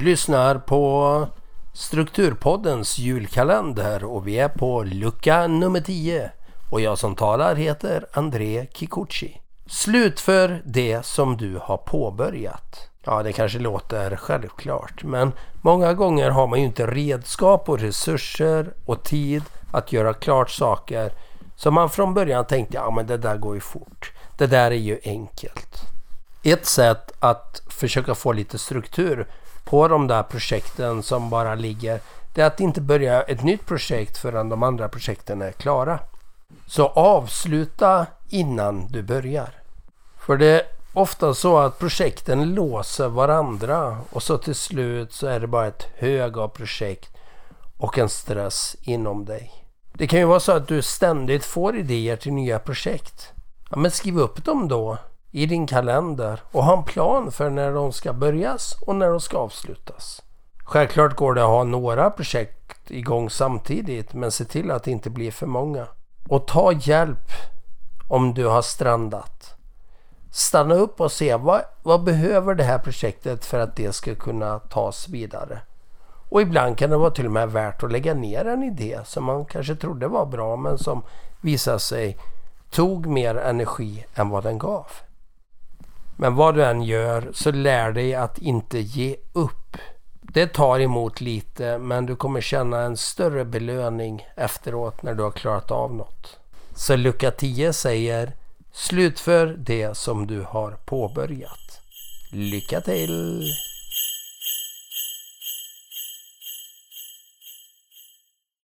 Du lyssnar på Strukturpoddens julkalender och vi är på lucka nummer 10. Och jag som talar heter André Kikuchi. Slutför det som du har påbörjat. Ja, det kanske låter självklart, men många gånger har man ju inte redskap och resurser och tid att göra klart saker som man från början tänkte, ja men det där går ju fort. Det där är ju enkelt. Ett sätt att försöka få lite struktur på de där projekten som bara ligger, det är att inte börja ett nytt projekt förrän de andra projekten är klara. Så avsluta innan du börjar. För det är ofta så att projekten låser varandra och så till slut så är det bara ett hög av projekt och en stress inom dig. Det kan ju vara så att du ständigt får idéer till nya projekt. Ja, men skriv upp dem då i din kalender och ha en plan för när de ska börjas och när de ska avslutas. Självklart går det att ha några projekt igång samtidigt men se till att det inte blir för många. Och ta hjälp om du har strandat. Stanna upp och se vad, vad behöver det här projektet för att det ska kunna tas vidare. Och ibland kan det vara till och med värt att lägga ner en idé som man kanske trodde var bra men som visar sig tog mer energi än vad den gav. Men vad du än gör så lär dig att inte ge upp. Det tar emot lite men du kommer känna en större belöning efteråt när du har klarat av något. Så lucka 10 säger Slutför det som du har påbörjat. Lycka till!